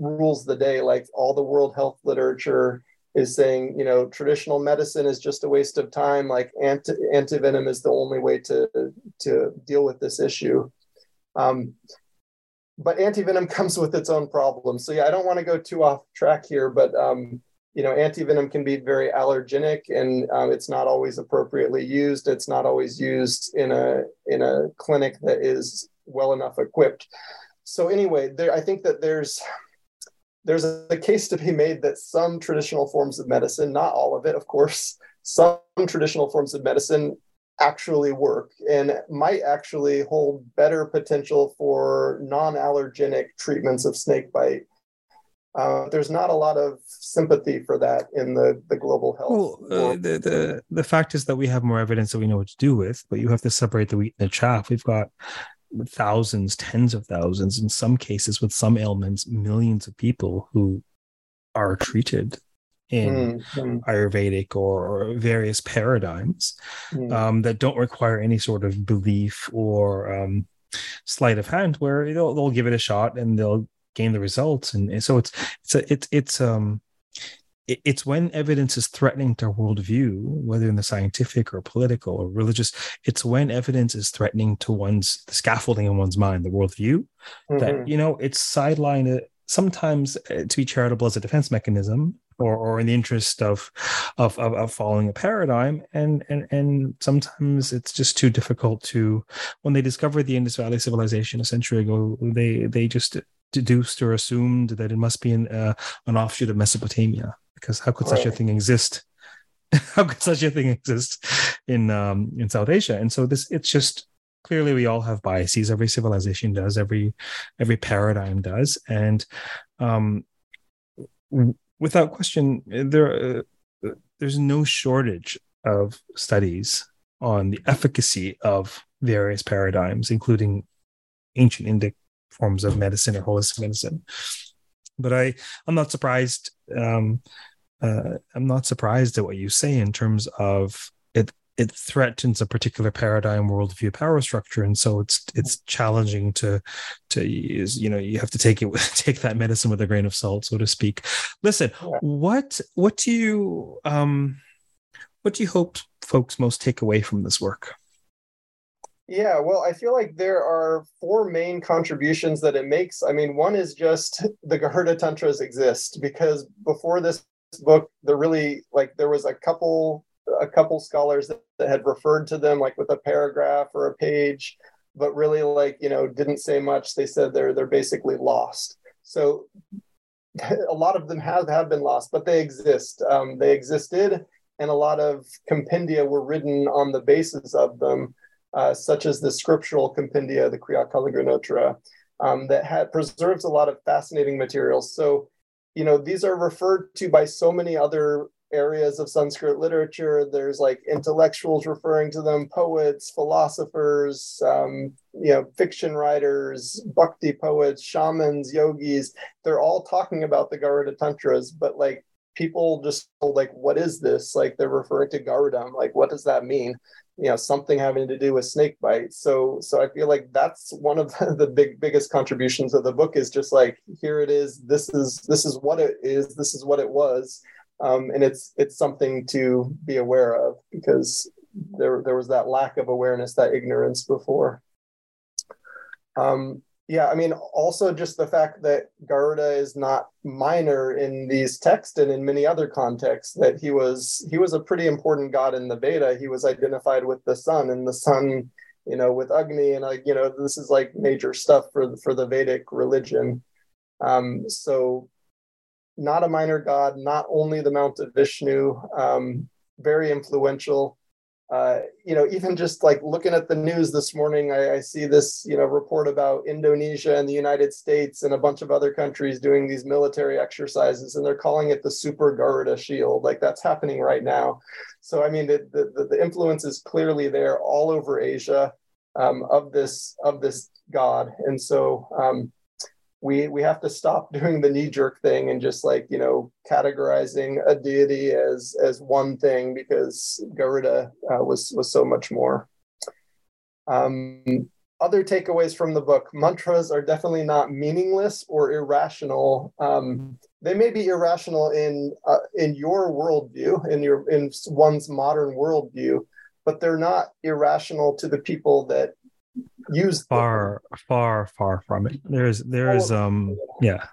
rules the day. Like all the World Health literature is saying, you know, traditional medicine is just a waste of time. Like anti antivenom is the only way to to deal with this issue. Um, but antivenom comes with its own problems. So yeah, I don't want to go too off track here, but um, you know, antivenom can be very allergenic, and um, it's not always appropriately used. It's not always used in a in a clinic that is well enough equipped. So anyway, there I think that there's there's a case to be made that some traditional forms of medicine, not all of it, of course, some traditional forms of medicine actually work and might actually hold better potential for non-allergenic treatments of snake bite. Uh, there's not a lot of sympathy for that in the, the global health. Well, uh, the, the the fact is that we have more evidence that we know what to do with, but you have to separate the wheat and the chaff. We've got thousands, tens of thousands, in some cases with some ailments, millions of people who are treated in mm-hmm. Ayurvedic or, or, various paradigms mm. um, that don't require any sort of belief or um, sleight of hand, where they'll, they'll give it a shot and they'll gain the results. And, and so it's it's a, it's it's um it's when evidence is threatening to worldview, whether in the scientific or political or religious, it's when evidence is threatening to one's the scaffolding in one's mind, the worldview, mm-hmm. that you know it's sidelined uh, sometimes uh, to be charitable as a defense mechanism or, or in the interest of, of, of of following a paradigm and and and sometimes it's just too difficult to when they discovered the Indus Valley civilization a century ago they they just deduced or assumed that it must be an uh, an offshoot of Mesopotamia because how could such a thing exist? how could such a thing exist in um, in South Asia? And so this it's just clearly we all have biases. Every civilization does. Every every paradigm does. And um, without question, there uh, there's no shortage of studies on the efficacy of various paradigms, including ancient Indic forms of medicine or holistic medicine. But I, I'm not surprised um, uh, I'm not surprised at what you say in terms of it. It threatens a particular paradigm, worldview, power structure, and so it's it's challenging to to use. You know, you have to take it with take that medicine with a grain of salt, so to speak. Listen, what what do you um what do you hope folks most take away from this work? Yeah, well, I feel like there are four main contributions that it makes. I mean, one is just the Garuda Tantras exist because before this book there really like there was a couple a couple scholars that, that had referred to them like with a paragraph or a page but really like you know didn't say much. They said they're they're basically lost. So a lot of them have have been lost but they exist. Um, they existed and a lot of compendia were written on the basis of them uh, such as the scriptural compendia the Kriya Kalagunottara um, that preserves a lot of fascinating materials. So you know these are referred to by so many other areas of sanskrit literature. There's like intellectuals referring to them poets philosophers um, you know fiction writers bhakti poets shamans yogis. They're all talking about the garuda tantras but like people just like, what is this? Like they're referring to Garuda. like, what does that mean? You know, something having to do with snake bites. So, so I feel like that's one of the big biggest contributions of the book is just like, here it is. This is this is what it is. This is what it was, um, and it's it's something to be aware of because there there was that lack of awareness, that ignorance before. Um, yeah, I mean, also just the fact that Garuda is not minor in these texts and in many other contexts. That he was he was a pretty important god in the Veda. He was identified with the sun, and the sun, you know, with Agni, and like you know, this is like major stuff for for the Vedic religion. Um, so, not a minor god, not only the Mount of Vishnu, um, very influential uh, you know, even just like looking at the news this morning, I, I, see this, you know, report about Indonesia and the United States and a bunch of other countries doing these military exercises, and they're calling it the Super Garuda Shield. Like that's happening right now. So I mean, the the, the influence is clearly there all over Asia um, of this of this god, and so um, we we have to stop doing the knee jerk thing and just like you know categorizing a deity as as one thing because Garuda uh, was was so much more. Um, other takeaways from the book: mantras are definitely not meaningless or irrational. Um, they may be irrational in uh, in your worldview, in your in one's modern worldview, but they're not irrational to the people that use far the, far far from it. There's there is um yeah.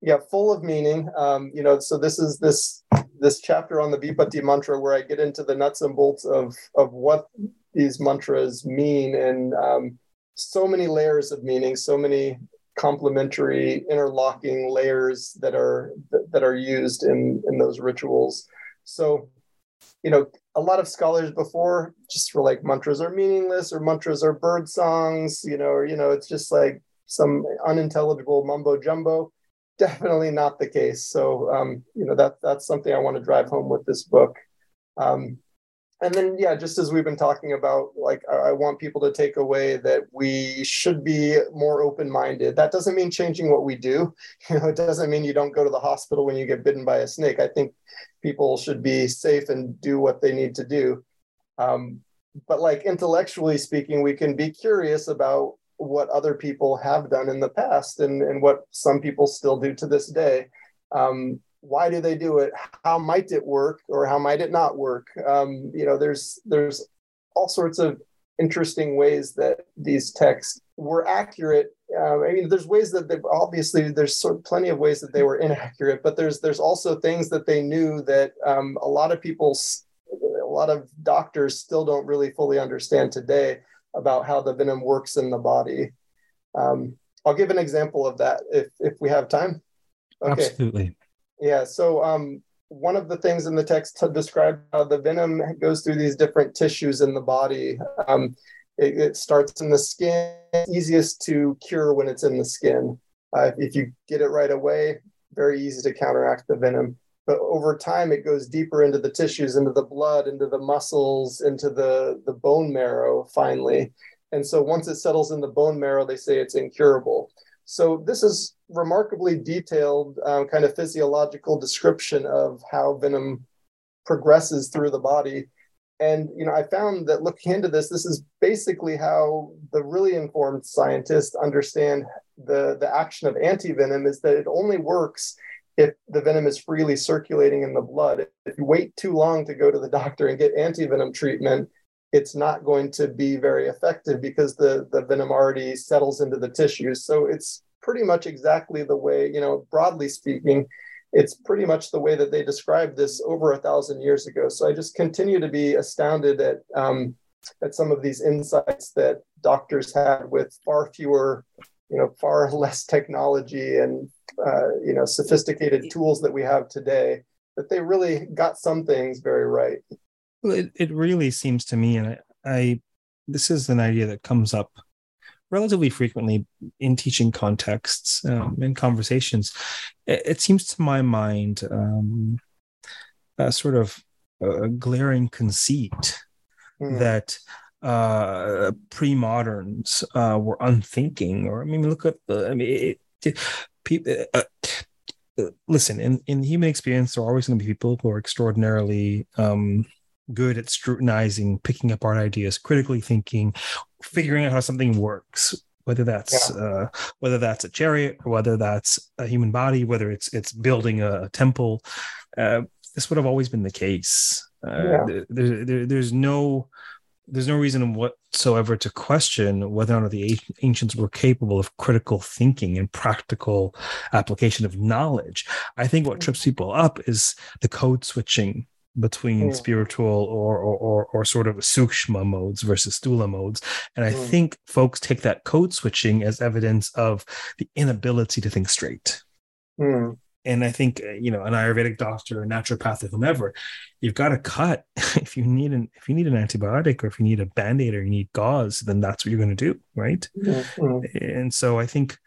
Yeah full of meaning. Um you know so this is this this chapter on the vipatti mantra where i get into the nuts and bolts of of what these mantras mean and um so many layers of meaning so many complementary interlocking layers that are that are used in in those rituals. So you know a lot of scholars before just were like mantras are meaningless or mantras are bird songs, you know, or you know, it's just like some unintelligible mumbo jumbo. Definitely not the case. So um, you know that that's something I want to drive home with this book. Um, and then yeah just as we've been talking about like i want people to take away that we should be more open-minded. That doesn't mean changing what we do. You know it doesn't mean you don't go to the hospital when you get bitten by a snake. I think people should be safe and do what they need to do. Um, but like intellectually speaking we can be curious about what other people have done in the past and, and what some people still do to this day. Um, why do they do it? How might it work or how might it not work? Um, you know there's there's all sorts of interesting ways that these texts were accurate. Um, i mean there's ways that they obviously there's sort of plenty of ways that they were inaccurate but there's there's also things that they knew that um, a lot of people a lot of doctors still don't really fully understand today about how the venom works in the body. Um, i'll give an example of that if if we have time. Okay. absolutely yeah. So um, one of the things in the text to describe how the venom goes through these different tissues in the body. Um, it, it, starts in the skin. Easiest to cure when it's in the skin. Uh, if you get it right away, very easy to counteract the venom. But over time, it goes deeper into the tissues, into the blood, into the muscles, into the, the bone marrow finally. And so once it settles in the bone marrow, they say it's incurable. So this is remarkably detailed um, kind of physiological description of how venom progresses through the body. And you know, I found that looking into this, this is basically how the really informed scientists understand the, the action of antivenom is that it only works if the venom is freely circulating in the blood. If you wait too long to go to the doctor and get antivenom treatment, it's not going to be very effective because the, the venom already settles into the tissues. So it's pretty much exactly the way, you know, broadly speaking, it's pretty much the way that they described this over a thousand years ago. So I just continue to be astounded at um, at some of these insights that doctors had with far fewer, you know, far less technology and uh, you know sophisticated tools that we have today. That they really got some things very right. Well, it, it really seems to me, and I, I this is an idea that comes up relatively frequently in teaching contexts um, in conversations. It, it, seems to my mind um, a sort of a glaring conceit mm. that uh, pre-moderns uh, were unthinking, or I mean, look at the, I mean, it, it, people. Uh, listen in in human experience there are always going to be people who are extraordinarily um good at scrutinizing picking apart ideas critically thinking figuring out how something works whether that's yeah. uh, whether that's a chariot or whether that's a human body whether it's it's building a, temple uh, this would have always been the case uh, yeah. there, there, there's no there's no reason whatsoever to question whether or not the ancients were capable of critical thinking and practical application of knowledge. I think what trips people up is the code switching between mm. spiritual or, or, or or sort of sukshma modes versus sthula modes, and I mm. think folks take that code switching as evidence of the inability to think straight. Mm and I think uh, you know an Ayurvedic doctor, a naturopath, or whomever, you've got to cut. if you need an if you need an antibiotic or if you need a band aid or you need gauze, then that's what you're going to do, right? Mm-hmm. And so I think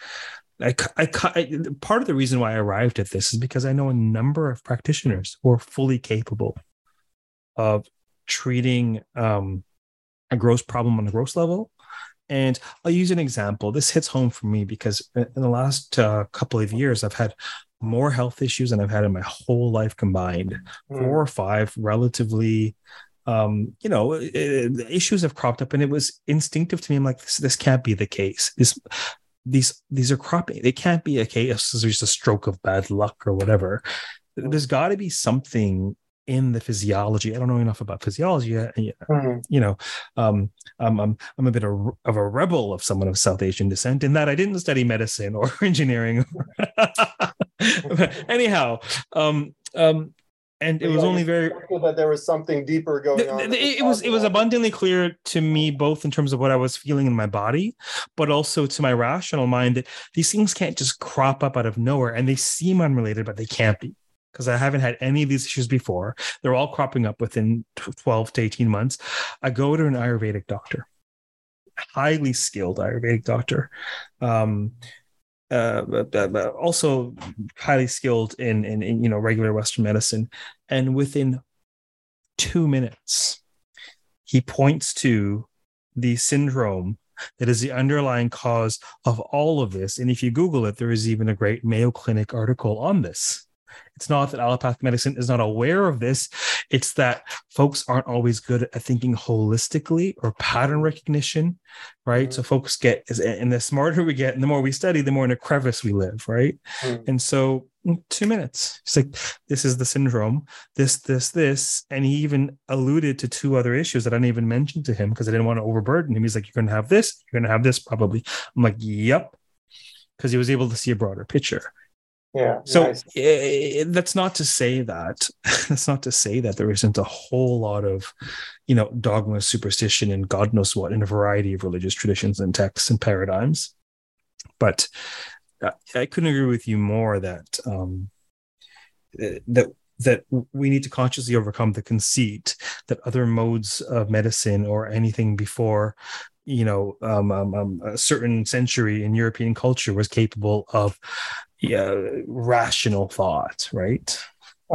I, I, I, part of the reason why I arrived at this is because I know a number of practitioners who are fully capable of treating um, a gross problem on a gross level. And I'll use an example. This hits home for me because in the last uh, couple of years, I've had more health issues than I've had in my whole life combined. Mm. Four or five relatively um, you know, it, it, issues have cropped up, and it was instinctive to me. I'm like, this, this can't be the case. This, these, these are cropping. They can't be a case. There's just a stroke of bad luck or whatever. Hmm. There's got to be something in the physiology. I don't know enough about physiology yet. Mm-hmm. You know, um, I'm, I'm, I'm a bit of, of, a rebel of someone of South Asian descent in that I didn't study medicine or engineering. anyhow, um, um, and it was only very that there was something deeper going on. It, it was it was abundantly clear to me both in terms of what I was feeling in my body, but also to my rational mind that these things can't just crop up out of nowhere, and they seem unrelated, but they can't be because I haven't had any of these issues before. They're all cropping up within 12 to 18 months. I go to an Ayurvedic doctor, highly skilled Ayurvedic doctor. Um, Uh, also highly skilled in, in, in you know regular Western medicine, and within two minutes, he points to the syndrome that is the underlying cause of all of this. And if you Google it, there is even a great Mayo Clinic article on this. It's not that allopathic medicine is not aware of this. It's that folks aren't always good at thinking holistically or pattern recognition, right? Mm-hmm. So folks get, and the smarter we get and the more we study, the more in a crevice we live, right? Mm-hmm. And so mm, two minutes, it's like, this is the syndrome, this, this, this. And he even alluded to two other issues that I didn't even mention to him because I didn't want to overburden him. He's like, you're going to have this, you're going to have this probably. I'm like, yep. Because he was able to see a broader picture. Yeah. So nice. it, that's not to say that that's not to say that there isn't a whole lot of, you know, dogma, superstition, and God knows what in a variety of religious traditions and texts and paradigms. But I couldn't agree with you more that um, that that we need to consciously overcome the conceit that other modes of medicine or anything before you know um, um, um, a certain century in European culture was capable of yeah, rational thought, right?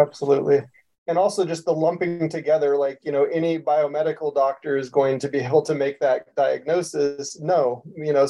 Absolutely. And also just the lumping together, like, you know, any biomedical doctor is going to be able to make that diagnosis. No, you know,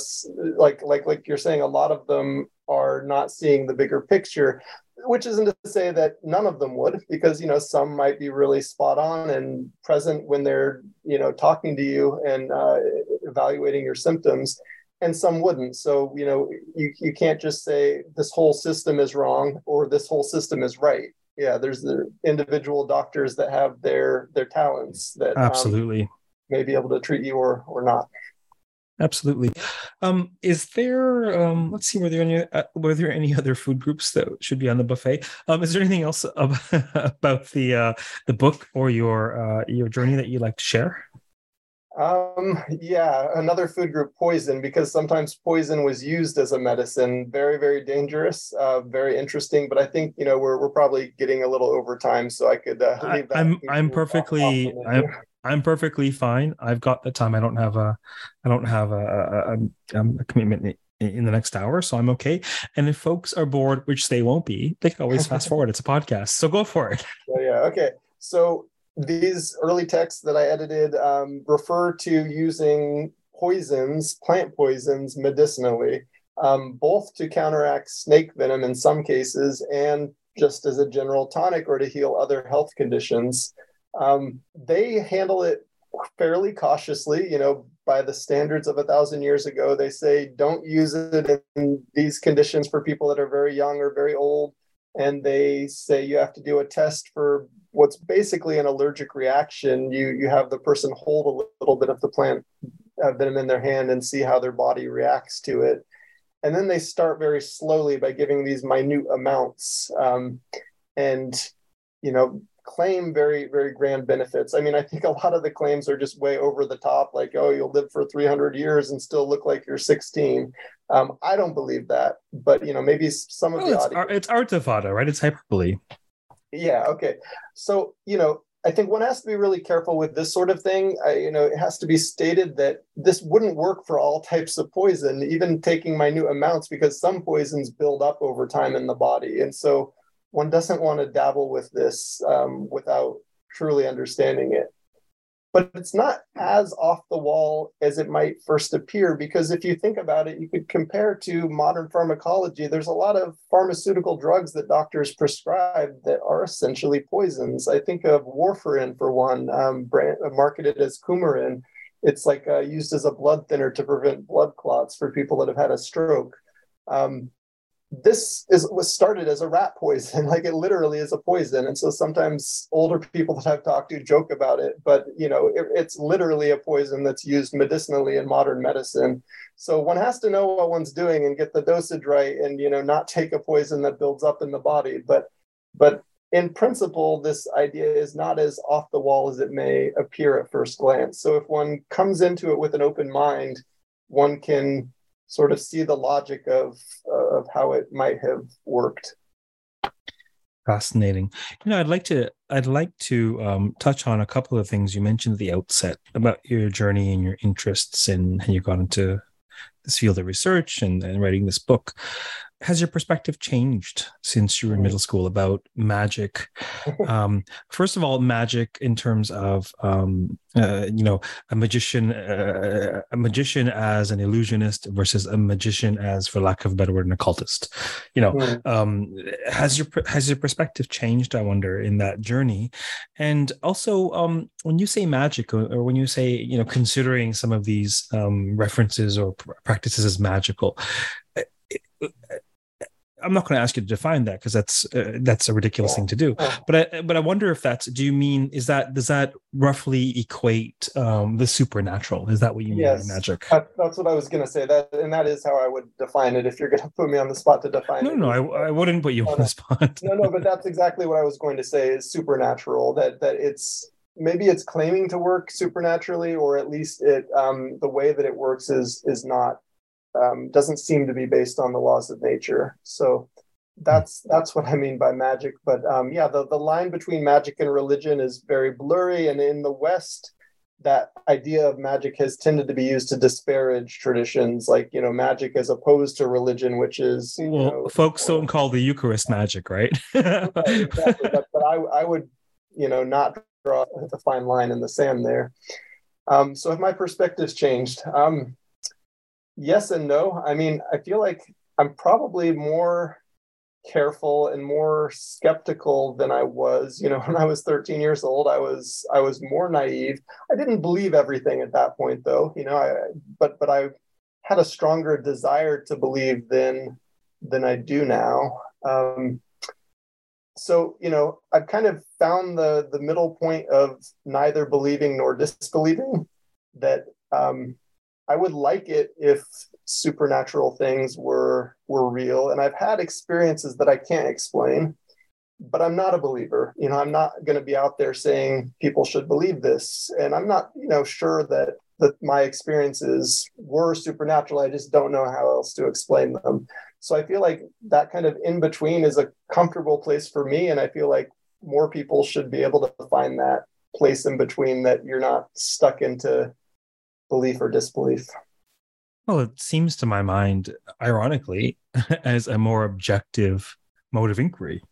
like like like you're saying, a lot of them are not seeing the bigger picture which isn't to say that none of them would because you know some might be really spot on and present when they're you know talking to you and uh, evaluating your symptoms and some wouldn't. So, you know, you, you can't just say this whole system is wrong or this whole system is right. Yeah, there's the individual doctors that have their their talents that um, absolutely um, may be able to treat you or or not. Absolutely. Um, is there? Um, let's see. Were there any? Uh, were there any other food groups that should be on the buffet? Um, is there anything else about, about the uh, the book or your uh, your journey that you'd like to share? Um, yeah, another food group, poison, because sometimes poison was used as a medicine. Very, very dangerous. Uh, very interesting. But I think you know we're we're probably getting a little over time, so I could uh, leave that. I'm I'm perfectly I'm I'm perfectly fine. I've got the time. I don't have a I don't have a a, a, a commitment in the next hour, so I'm okay. And if folks are bored, which they won't be, they can always fast forward. It's a podcast, so go for it. Yeah, yeah. Okay. So these early texts that I edited um, refer to using poisons, plant poisons, medicinally. um, both to counteract snake venom in some cases and just as a general tonic or to heal other health conditions. Um, they handle it fairly cautiously, you know, by the standards of a thousand years ago. They say don't use it in these conditions for people that are very young or very old. And they say you have to do a test for what's basically an allergic reaction. You you have the person hold a little bit of the plant venom in their hand and see how their body reacts to it and then they start very slowly by giving these minute amounts um, and you know claim very very grand benefits. I mean i think a lot of the claims are just way over the top like oh you'll live for 300 years and still look like you're 16 um, i don't believe that but you know maybe some of well, the it's, audience... it's arthavada right? It's hyperbole. Yeah okay. So you know I think one has to be really careful with this sort of thing. I, you know, it has to be stated that this wouldn't work for all types of poison, even taking minute amounts, because some poisons build up over time in the body, and so one doesn't want to dabble with this um, without truly understanding it. But it's not as off the wall as it might first appear because if you think about it you could compare to modern pharmacology. There's a lot of pharmaceutical drugs that doctors prescribe that are essentially poisons. I think of warfarin for one um, brand, marketed as Coumadin. It's like uh, used as a blood thinner to prevent blood clots for people that have had a stroke. Um, this is was started as a rat poison. Like it literally is a poison. And so sometimes older people that i've talked to joke about it but you know it, it's literally a poison that's used medicinally in modern medicine. So one has to know what one's doing and get the dosage right and you know not take a poison that builds up in the body. But but in principle this idea is not as off the wall as it may appear at first glance. So if one comes into it with an open mind one can sort of see the logic of uh, of how it might have worked. Fascinating. You know, I'd like to I'd like to um, touch on a couple of things you mentioned at the outset about your journey and your interests and how you got into this field of research and, and writing this book has your perspective changed since you were in middle school about magic? Um, first of all, magic in terms of um, uh, you know a magician, uh, a magician as an illusionist versus a magician as, for lack of a better word, an occultist. You know, mm. um, has your has your perspective changed? I wonder in that journey, and also um, when you say magic or, or, when you say you know considering some of these um, references or practices as magical. I'm not going to ask you to define that because that's uh, that's a ridiculous thing to do. But I but I wonder if that's. Do you mean is that does that roughly equate um, the supernatural? Is that what you mean yes. by magic? That, that's what I was going to say. That and that is how I would define it. If you're going to put me on the spot to define no, it. No, no, I, I wouldn't put you on the spot. no, no, but that's exactly what I was going to say. Is supernatural. That that it's maybe it's claiming to work supernaturally, or at least it um, the way that it works is is not um, doesn't seem to be based on the laws of nature. So that's that's what I mean by magic. But um, yeah, the, the line between magic and religion is very blurry. And in the West, that idea of magic has tended to be used to disparage traditions like you know magic as opposed to religion which is well know, folks don't call the eucharist magic right exactly, but, but I, I would you know not draw a fine line in the sand there um, so have my perspectives changed um, yes and no. I mean, I feel like I'm probably more careful and more skeptical than I was. You know, when I was 13 years old, I was I was more naive. I didn't believe everything at that point, though. You know, I, but but I had a stronger desire to believe than than I do now. Um, so you know, I've kind of found the the middle point of neither believing nor disbelieving. That um, I would like it if supernatural things were were real. And I've had experiences that I can't explain, but I'm not a believer. You know, I'm not going to be out there saying people should believe this. And I'm not, you know, sure that that my experiences were supernatural. I just don't know how else to explain them. So I feel like that kind of in between is a comfortable place for me. And I feel like more people should be able to find that place in between that you're not stuck into belief or disbelief? Well, it seems to my mind, ironically, as a more objective mode of inquiry,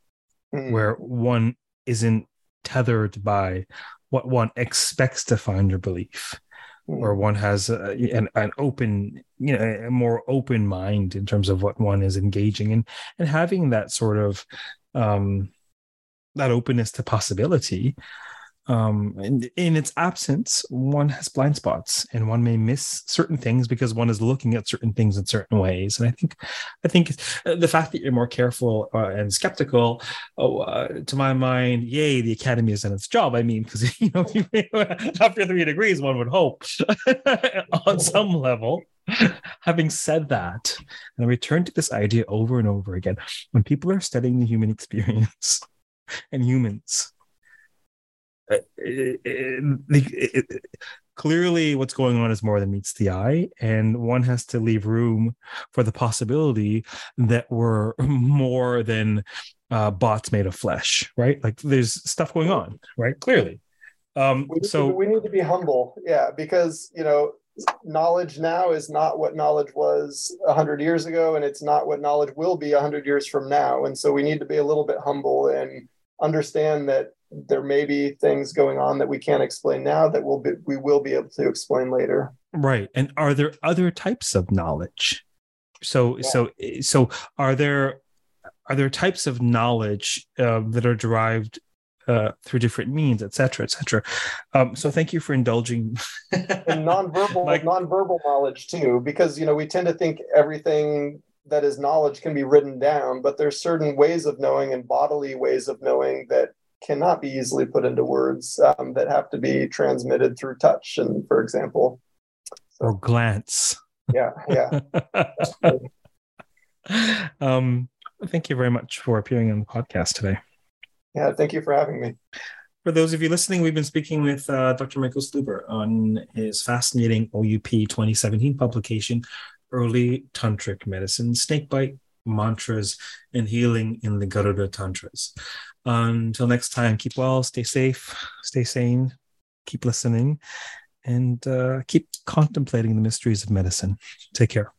mm. where one isn't tethered by what one expects to find your belief. or one has a, an, an open you know a more open mind in terms of what one is engaging in and having that sort of um that openness to possibility um in, in its absence one has blind spots and one may miss certain things because one is looking at certain things in certain ways. And i think i think the fact that you're more careful uh, and skeptical oh, uh, to my mind yay the academy has done its job. I mean because you know after three degrees one would hope on some level. Having said that and i return to this idea over and over again when people are studying the human experience and humans it, it, it, clearly what's going on is more than meets the eye and one has to leave room for the possibility that we're more than uh, bots made of flesh right? Like there's stuff going on right? Clearly. Um we so to, we need to be humble yeah because you know knowledge now is not what knowledge was 100 years ago and it's not what knowledge will be 100 years from now. And so we need to be a little bit humble and understand that there may be things going on that we can't explain now that we'll be, we will be able to explain later. Right. And are there other types of knowledge? So yeah. so so are there are there types of knowledge uh, that are derived uh, through different means, et cetera, et cetera. Um, so thank you for indulging. and nonverbal, like, nonverbal knowledge too, because you know we tend to think everything that is knowledge can be written down, but there's certain ways of knowing and bodily ways of knowing that cannot be easily put into words um, that have to be transmitted through touch and for example. Or glance. Yeah yeah. Um thank you very much for appearing on the podcast today. Yeah thank you for having me. For those of you listening, we've been speaking with uh, Dr. Michael Slouber on his fascinating OUP 2017 publication, Early Tantric Medicine, Snakebite, Mantras, and Healing in the Garuda Tantras. Until next time, keep well, stay safe, stay sane, keep listening, and uh, keep contemplating the mysteries of medicine. Take care.